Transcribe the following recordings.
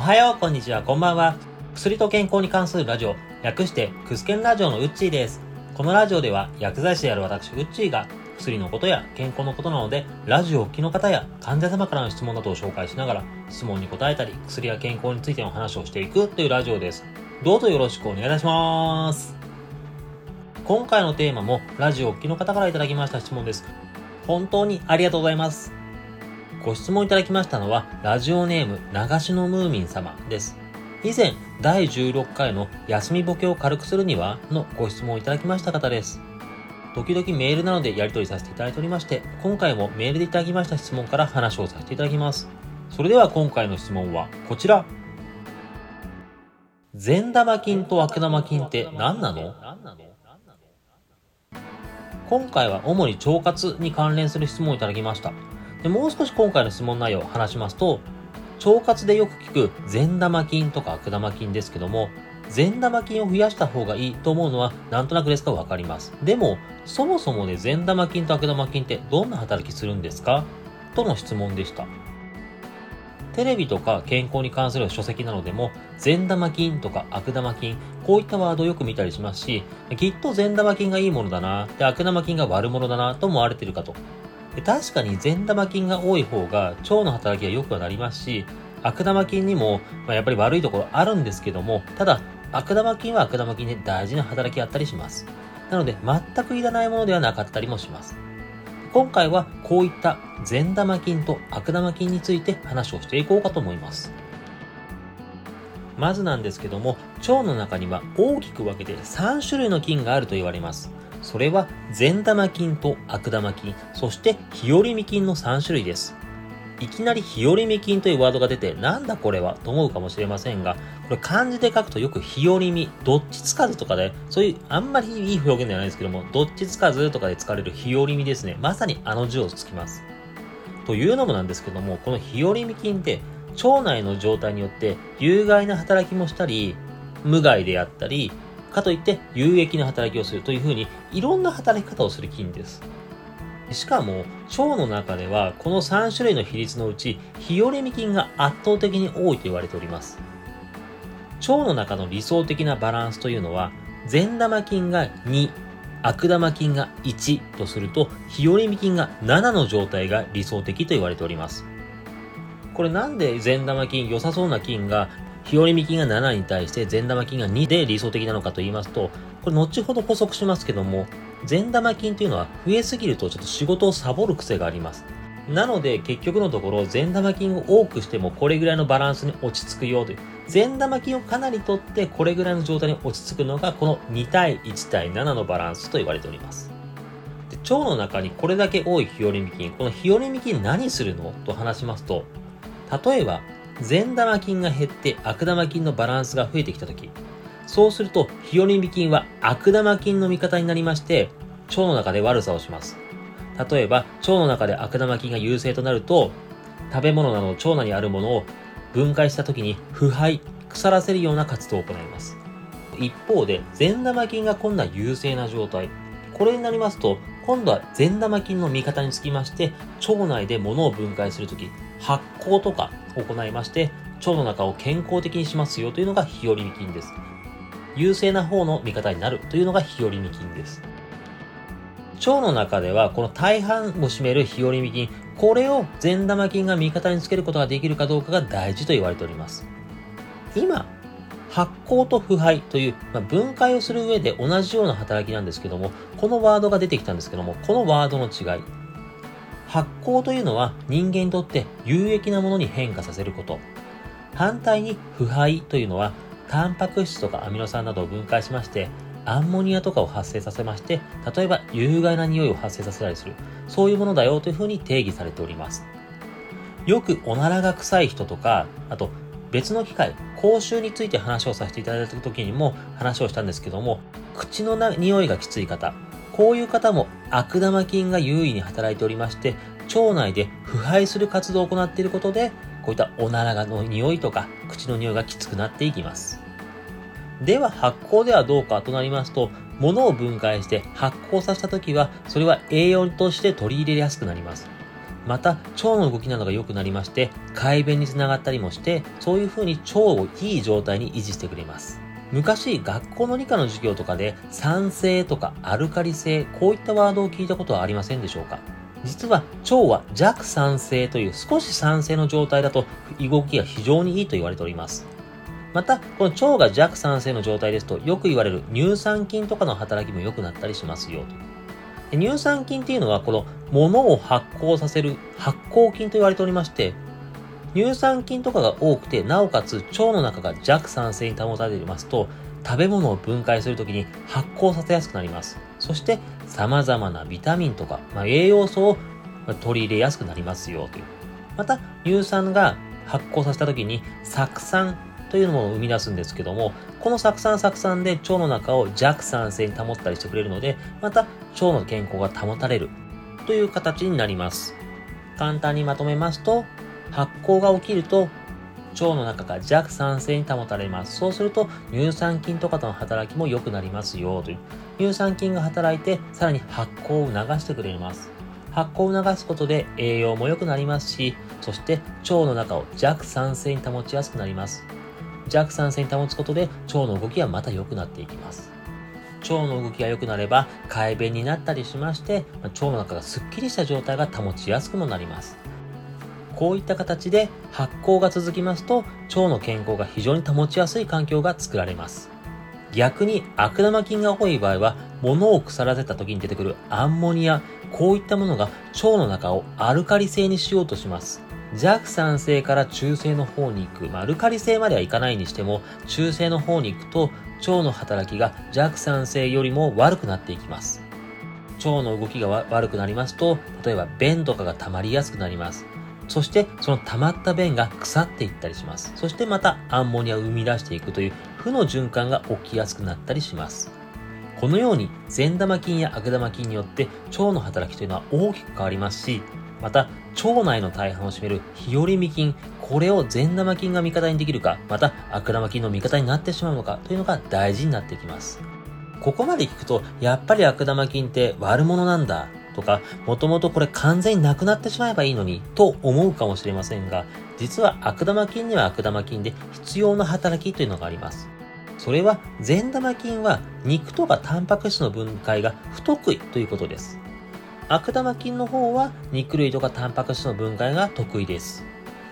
おはよう、こんにちは、こんばんは。薬と健康に関するラジオ、略してクスケンラジオのウッチーです。このラジオでは薬剤師である私、ウッチーが薬のことや健康のことなので、ラジオを聞きの方や患者様からの質問などを紹介しながら、質問に答えたり、薬や健康についての話をしていくというラジオです。どうぞよろしくお願いいたします。今回のテーマも、ラジオを聞きの方からいただきました質問です。本当にありがとうございます。ご質問いただきましたのは、ラジオネーム、流しのムーミン様です。以前、第16回の休みボケを軽くするにはのご質問をいただきました方です。時々メールなどでやり取りさせていただいておりまして、今回もメールでいただきました質問から話をさせていただきます。それでは今回の質問はこちら。善玉菌と悪玉菌って何なの？今回は主に腸活に関連する質問をいただきました。でもう少し今回の質問内容を話しますと、腸活でよく聞く善玉菌とか悪玉菌ですけども、善玉菌を増やした方がいいと思うのはなんとなくですかわかります。でも、そもそもで善玉菌と悪玉菌ってどんな働きするんですか？との質問でした。テレビとか健康に関する書籍などでも、善玉菌とか悪玉菌、こういったワードをよく見たりしますし、きっと善玉菌がいいものだな、で悪玉菌が悪者だなと思われているかと確かに善玉菌が多い方が腸の働きが良くはなりますし、悪玉菌にも、まあ、やっぱり悪いところあるんですけども、ただ、悪玉菌は悪玉菌で大事な働きがあったりします。なので、全くいらないものではなかったりもします。今回はこういった善玉菌と悪玉菌について話をしていこうかと思います。まずなんですけども、腸の中には大きく分けて3種類の菌があると言われます。それは善玉菌と悪玉菌、そして日和見菌の3種類です。いきなり日和見菌というワードが出て、なんだこれはと思うかもしれませんが、これ漢字で書くとよく日和見、どっちつかずとかで、そういうあんまりいい表現ではないですけども、どっちつかずとかで使われる日和見ですね。まさにあの字をつきます。というのもなんですけども、この日和見菌って腸内の状態によって有害な働きもしたり、無害であったり、かといって有益な働きをするというふうにいろんな働き方をする菌です。しかも腸の中ではこの3種類の比率のうち日和見菌が圧倒的に多いと言われております。腸の中の理想的なバランスというのは善玉菌が2、悪玉菌が1とすると日和見菌が7の状態が理想的と言われております。これなんで善玉菌、良さそうな菌が日和見菌が7に対して善玉菌が2で理想的なのかと言いますと、これ後ほど補足しますけども、善玉菌というのは増えすぎるとちょっと仕事をサボる癖があります。なので結局のところ善玉菌を多くしてもこれぐらいのバランスに落ち着くよという。善玉菌をかなり取ってこれぐらいの状態に落ち着くのがこの2対1対7のバランスと言われております。で腸の中にこれだけ多い日和見菌、この日和見菌何するの？と話しますと、例えば善玉菌が減って悪玉菌のバランスが増えてきたとき、そうすると、日和見菌は悪玉菌の味方になりまして、腸の中で悪さをします。例えば、腸の中で悪玉菌が優勢となると、食べ物など腸内にあるものを分解した時に腐敗、腐らせるような活動を行います。一方で、善玉菌が今度は優勢な状態。これになりますと、今度は善玉菌の味方につきまして、腸内で物を分解するとき、発酵とか行いまして、腸の中を健康的にしますよというのが日和見菌です。優勢な方の味方になるというのが日和見菌です。腸の中ではこの大半を占める日和見菌、これを善玉菌が味方につけることができるかどうかが大事と言われております。今、発酵と腐敗という、まあ、分解をする上で同じような働きなんですけども、このワードが出てきたんですけども、このワードの違い。発酵というのは人間にとって有益なものに変化させること。反対に腐敗というのはタンパク質とかアミノ酸などを分解しましてアンモニアとかを発生させまして例えば有害な匂いを発生させたりするそういうものだよというふうに定義されておりますよくおならが臭い人とかあと別の機会口臭について話をさせていただいた時にも話をしたんですけども口のな匂いがきつい方こういう方も悪玉菌が優位に働いておりまして、腸内で腐敗する活動を行っていることで、こういったおならの匂いとか口の匂いがきつくなっていきます。では発酵ではどうかとなりますと、物を分解して発酵させた時は、それは栄養として取り入れやすくなります。また腸の動きなどが良くなりまして快便につながったりもしてそういう風に腸をいい状態に維持してくれます昔学校の理科の授業とかで酸性とかアルカリ性こういったワードを聞いたことはありませんでしょうか？実は腸は弱酸性という少し酸性の状態だと動きが非常にいいと言われておりますまた、この腸が弱酸性の状態ですと、よく言われる乳酸菌とかの働きも良くなったりしますよと。乳酸菌っていうのは、この物を発酵させる発酵菌と言われておりまして、乳酸菌とかが多くて、なおかつ腸の中が弱酸性に保たれていますと、食べ物を分解するときに発酵させやすくなります。そして、様々なビタミンとか、まあ、栄養素を取り入れやすくなりますよという。また、乳酸が発酵させたときに、酢酸というものを生み出すんですけども、この酢酸酢酸で腸の中を弱酸性に保ったりしてくれるので、また腸の健康が保たれるという形になります。簡単にまとめますと、発酵が起きると腸の中が弱酸性に保たれます。そうすると乳酸菌とかとの働きも良くなりますよという。乳酸菌が働いてさらに発酵を促してくれます。発酵を促すことで栄養も良くなりますし、そして腸の中を弱酸性に保ちやすくなります。弱酸性に保つことで腸の動きはまた良くなっていきます。腸の動きが良くなれば快便になったりしまして、腸の中がスッキリした状態が保ちやすくもなります。こういった形で発酵が続きますと腸の健康が非常に保ちやすい環境が作られます。逆に悪玉菌が多い場合は物を腐らせた時に出てくるアンモニア、こういったものが腸の中をアルカリ性にしようとします。弱酸性から中性の方に行く、まあ、アルカリ性まではいかないにしても、中性の方に行くと、腸の働きが弱酸性よりも悪くなっていきます。腸の動きが悪くなりますと、例えば便とかが溜まりやすくなります。そしてその溜まった便が腐っていったりします。そしてまたアンモニアを生み出していくという負の循環が起きやすくなったりします。このように善玉菌や悪玉菌によって腸の働きというのは大きく変わりますし、また腸内の大半を占める日和見菌、これを善玉菌が味方にできるか、また悪玉菌の味方になってしまうのかというのが大事になってきます。ここまで聞くと、やっぱり悪玉菌って悪者なんだとか、もともとこれ完全になくなってしまえばいいのにと思うかもしれませんが、実は悪玉菌には悪玉菌で必要な働きというのがあります。それは善玉菌は肉とかタンパク質の分解が不得意ということです。悪玉菌の方は肉類とかタンパク質の分解が得意です。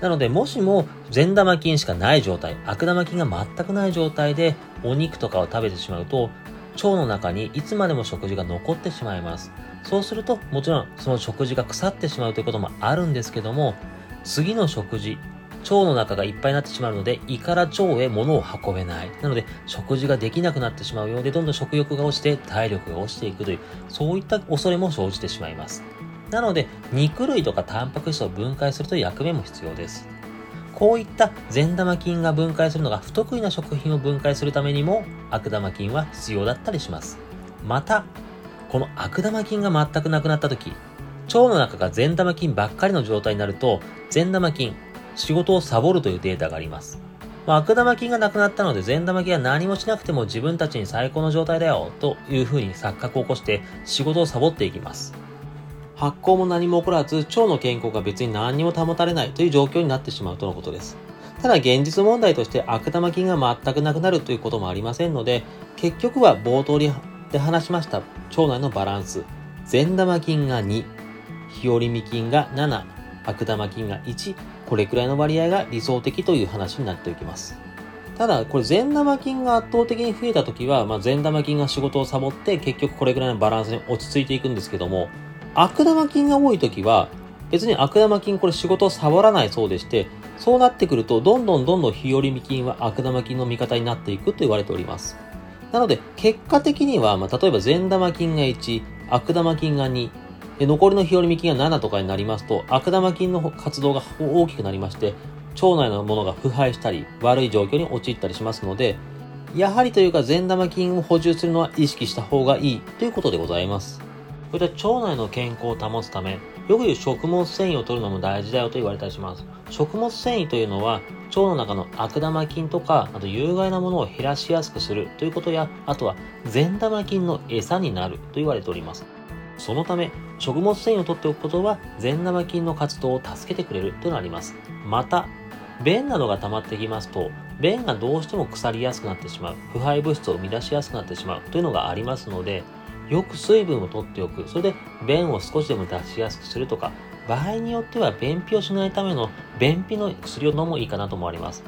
なので、もしも善玉菌しかない状態、悪玉菌が全くない状態でお肉とかを食べてしまうと、腸の中にいつまでも食事が残ってしまいます。そうすると、もちろんその食事が腐ってしまうということもあるんですけども、次の食事、腸の中がいっぱいになってしまうので、胃から腸へ物を運べない。なので、食事ができなくなってしまうようで、どんどん食欲が落ちて体力が落ちていくという、そういった恐れも生じてしまいます。なので、肉類とかタンパク質を分解するという役目も必要です。こういった善玉菌が分解するのが不得意な食品を分解するためにも悪玉菌は必要だったりします。また、この悪玉菌が全くなくなった時、腸の中が善玉菌ばっかりの状態になると、善玉菌、仕事をサボるというデータがあります。まあ、悪玉菌がなくなったので善玉菌は何もしなくても自分たちに最高の状態だよというふうに錯覚を起こして仕事をサボっていきます。発酵も何も起こらず腸の健康が別に何にも保たれないという状況になってしまうとのことです。ただ現実問題として悪玉菌が全くなくなるということもありませんので結局は冒頭にで話しました。腸内のバランス。善玉菌が2日和見菌が7悪玉菌が1これくらいの割合が理想的という話になっておきます。ただ、これ善玉菌が圧倒的に増えた時は、まあ、善玉菌が仕事をサボって結局これくらいのバランスに落ち着いていくんですけども、悪玉菌が多い時は、別に悪玉菌これ仕事をサボらないそうでして、そうなってくると、どんどんどんどん日和見菌は悪玉菌の味方になっていくと言われております。なので、結果的には、まあ、例えば善玉菌が1、悪玉菌が2、で残りの日和見菌が7とかになりますと、悪玉菌の活動が大きくなりまして、腸内のものが腐敗したり、悪い状況に陥ったりしますので、やはりというか善玉菌を補充するのは意識した方がいいということでございます。こういった腸内の健康を保つため、よく言う食物繊維を取るのも大事だよと言われたりします。食物繊維というのは、腸の中の悪玉菌とか、あと有害なものを減らしやすくするということや、あとは善玉菌の餌になると言われております。そのため、食物繊維を取っておくことは善玉菌の活動を助けてくれるとなります。また、便などが溜まってきますと、便がどうしても腐りやすくなってしまう、腐敗物質を生み出しやすくなってしまうというのがありますので、よく水分を取っておく、それで便を少しでも出しやすくするとか、場合によっては便秘をしないための便秘の薬を飲むいいかなと思われます。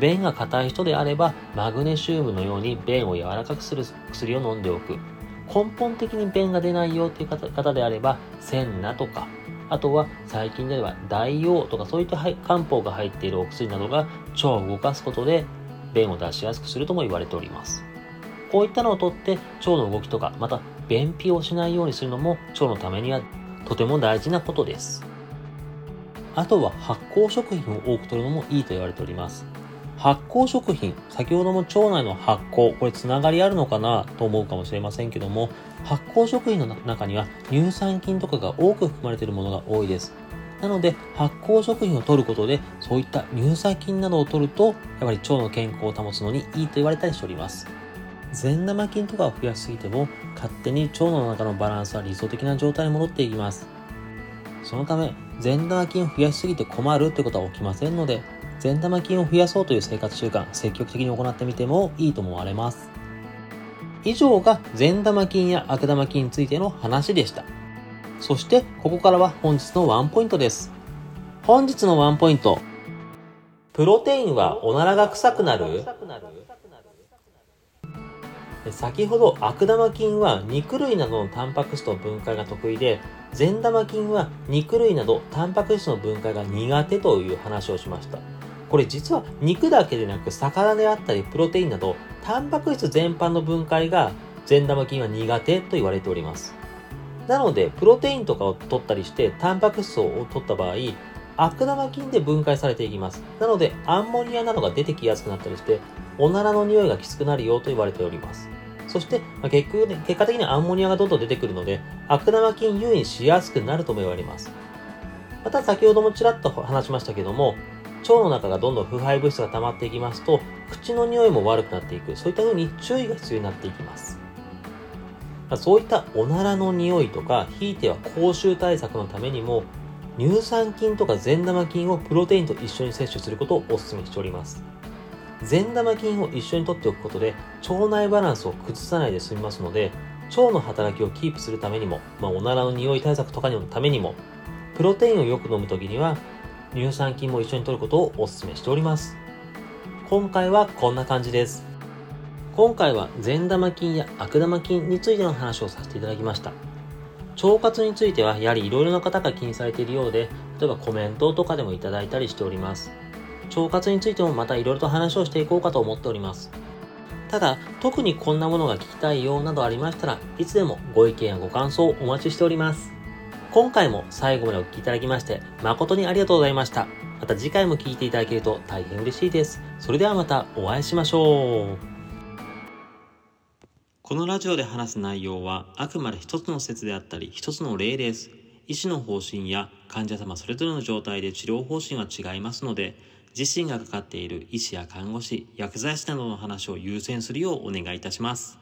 便が硬い人であれば、マグネシウムのように便を柔らかくする薬を飲んでおく。根本的に便が出ないよという方であれば、センナとか、あとは最近では大王とかそういった漢方が入っているお薬などが腸を動かすことで便を出しやすくするとも言われております。こういったのをとって腸の動きとか、また便秘をしないようにするのも腸のためにはとても大事なことです。あとは発酵食品を多く摂るのもいいと言われております。発酵食品、先ほども腸内の発酵、これつながりあるのかなと思うかもしれませんけども、発酵食品の中には乳酸菌とかが多く含まれているものが多いです。なので、発酵食品を摂ることで、そういった乳酸菌などを摂ると、やっぱり腸の健康を保つのにいいと言われたりしております。善玉菌とかを増やしすぎても、勝手に腸の中のバランスは理想的な状態に戻っていきます。そのため、善玉菌を増やしすぎて困るということは起きませんので、善玉菌を増やそうという生活習慣、積極的に行ってみてもいいと思われます。以上が善玉菌や悪玉菌についての話でした。そして、ここからは本日のワンポイントです。本日のワンポイント。プロテインはおならが臭くなる？先ほど悪玉菌は肉類などのタンパク質の分解が得意で善玉菌は肉類などタンパク質の分解が苦手という話をしました。これ実は肉だけでなく魚であったりプロテインなどタンパク質全般の分解が善玉菌は苦手と言われております。なのでプロテインとかを取ったりしてタンパク質を取った場合悪玉菌で分解されていきますなのでアンモニアなどが出てきやすくなったりしておならの匂いがきつくなるよと言われておりますそして、まあ、結局、ね、結果的にアンモニアがどんどん出てくるので悪玉菌優位にしやすくなるとも言われますまた先ほどもちらっと話しましたけども腸の中がどんどん腐敗物質が溜まっていきますと、口の匂いも悪くなっていく。そういった風に注意が必要になっていきます。まそういったおならの匂いとか、ひいては口臭対策のためにも、乳酸菌とか善玉菌をプロテインと一緒に摂取することをお勧めしております。善玉菌を一緒に取っておくことで、腸内バランスを崩さないで済みますので、腸の働きをキープするためにも、まあ、おならの匂い対策とかのためにも、プロテインをよく飲むときには、乳酸菌も一緒に摂ることをお勧めしております。今回はこんな感じです。今回は善玉菌や悪玉菌についての話をさせていただきました。腸活についてはやはり色々な方が気にされているようで、例えばコメントとかでもいただいたりしております。腸活についてもまた色々と話をしていこうかと思っております。ただ、特にこんなものが聞きたいよなどありましたらいつでもご意見やご感想をお待ちしております。今回も最後までお聴きいただきまして誠にありがとうございました。また次回も聴いていただけると大変嬉しいです。それではまたお会いしましょう。このラジオで話す内容はあくまで一つの説であったり一つの例です。医師の方針や患者様それぞれの状態で治療方針は違いますので、自身がかかっている医師や看護師、薬剤師などの話を優先するようお願いいたします。